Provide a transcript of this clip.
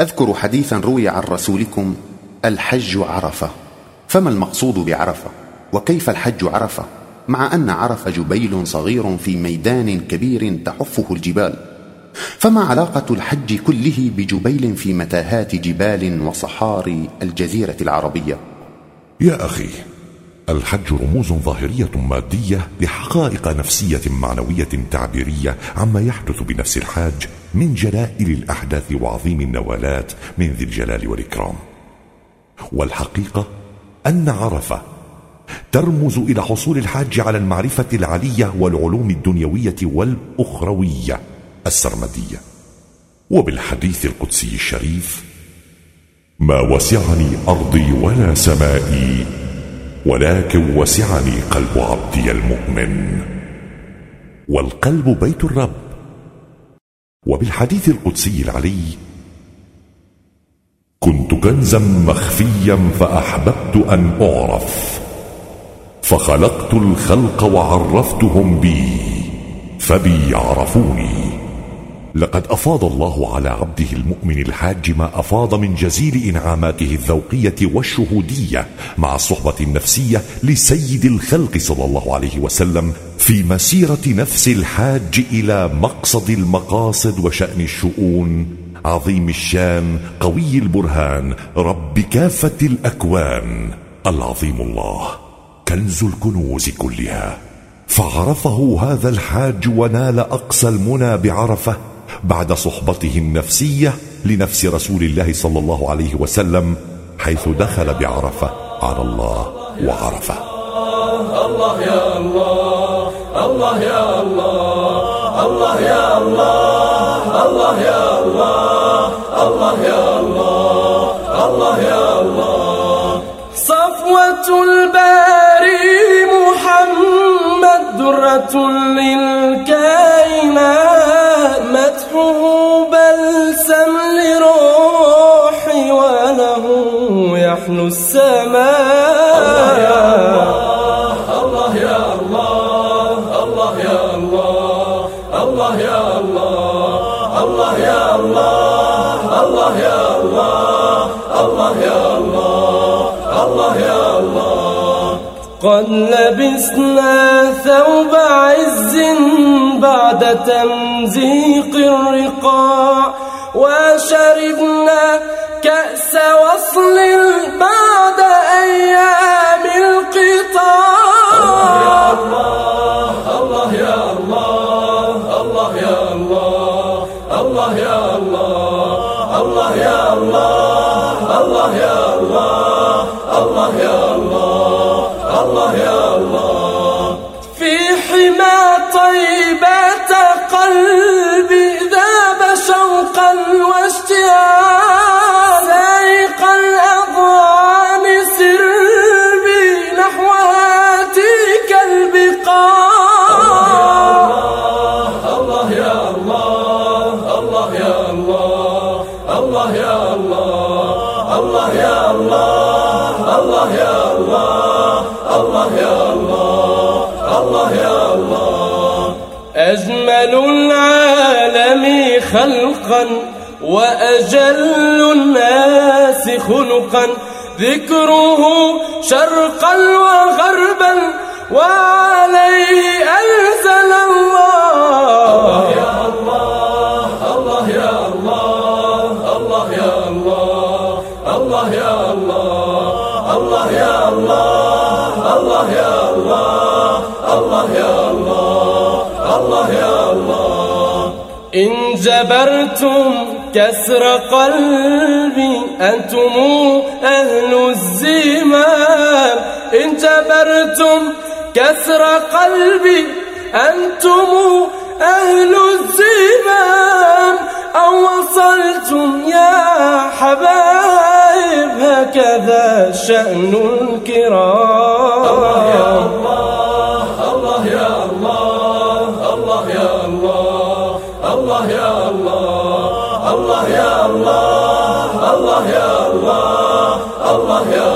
أذكر حديثا روي عن رسولكم الحج عرفة. فما المقصود بعرفة؟ وكيف الحج عرفة؟ مع أن عرفه جبيل صغير في ميدان كبير تحفه الجبال. فما علاقة الحج كله بجبيل في متاهات جبال وصحاري الجزيرة العربية؟ يا أخي الحج رموز ظاهرية مادية لحقائق نفسية معنوية تعبيرية عما يحدث بنفس الحاج من جلائل الأحداث وعظيم النوالات من ذي الجلال والإكرام. والحقيقة أن عرفه ترمز إلى حصول الحاج على المعرفة العلية والعلوم الدنيوية والأخروية السرمدية. وبالحديث القدسي الشريف ما وسعني أرضي ولا سمائي ولكن وسعني قلب عبدي المؤمن. والقلب بيت الرب. وبالحديث القدسي العلي كنت كنزا مخفيا فأحببت أن أعرف فخلقت الخلق وعرفتهم بي فبي يعرفوني لقد أفاض الله على عبده المؤمن الحاج ما أفاض من جزيل إنعاماته الذوقية والشهودية مع الصحبه النفسيه لسيد الخلق صلى الله عليه وسلم في مسيرة نفس الحاج إلى مقصد المقاصد وشأن الشؤون عظيم الشان قوي البرهان رب كافة الأكوان العظيم الله كنز الكنوز كلها فعرفه هذا الحاج ونال أقصى المنى بعرفة بعد صحبته النفسيه لنفس رسول الله صلى الله عليه وسلم حيث دخل بعرفة على الله وعرفه. الله يا الله الله يا الله الله يا الله الله يا الله الله يا الله الله يا الله. صفوة الباري محمد درة للكائنات السماء الله يا الله الله يا الله الله يا الله الله يا الله الله يا الله الله يا الله الله يا الله الله قد لبسنا ثوب عز بعد تمزيق الرقاع وشربنا كأس وصل بعد أيام القطاع. الله يا الله الله يا الله الله يا الله الله يا الله. أجمل العالم خلقا وأجل الناس خلقا. ذكره شرقا وغربا الله يا الله. الله يا الله. الله يا الله. الله يا الله. الله يا الله. إن جبرتم كسر قلبي أنتم أهل الزمان. إن جبرتم كسر قلبي أنتم أهل الزمان. أو وصلتم يا حبايب هكذا شأن الكرام الله يا الله الله يا الله الله يا الله الله يا الله الله يا الله الله يا الله الله يا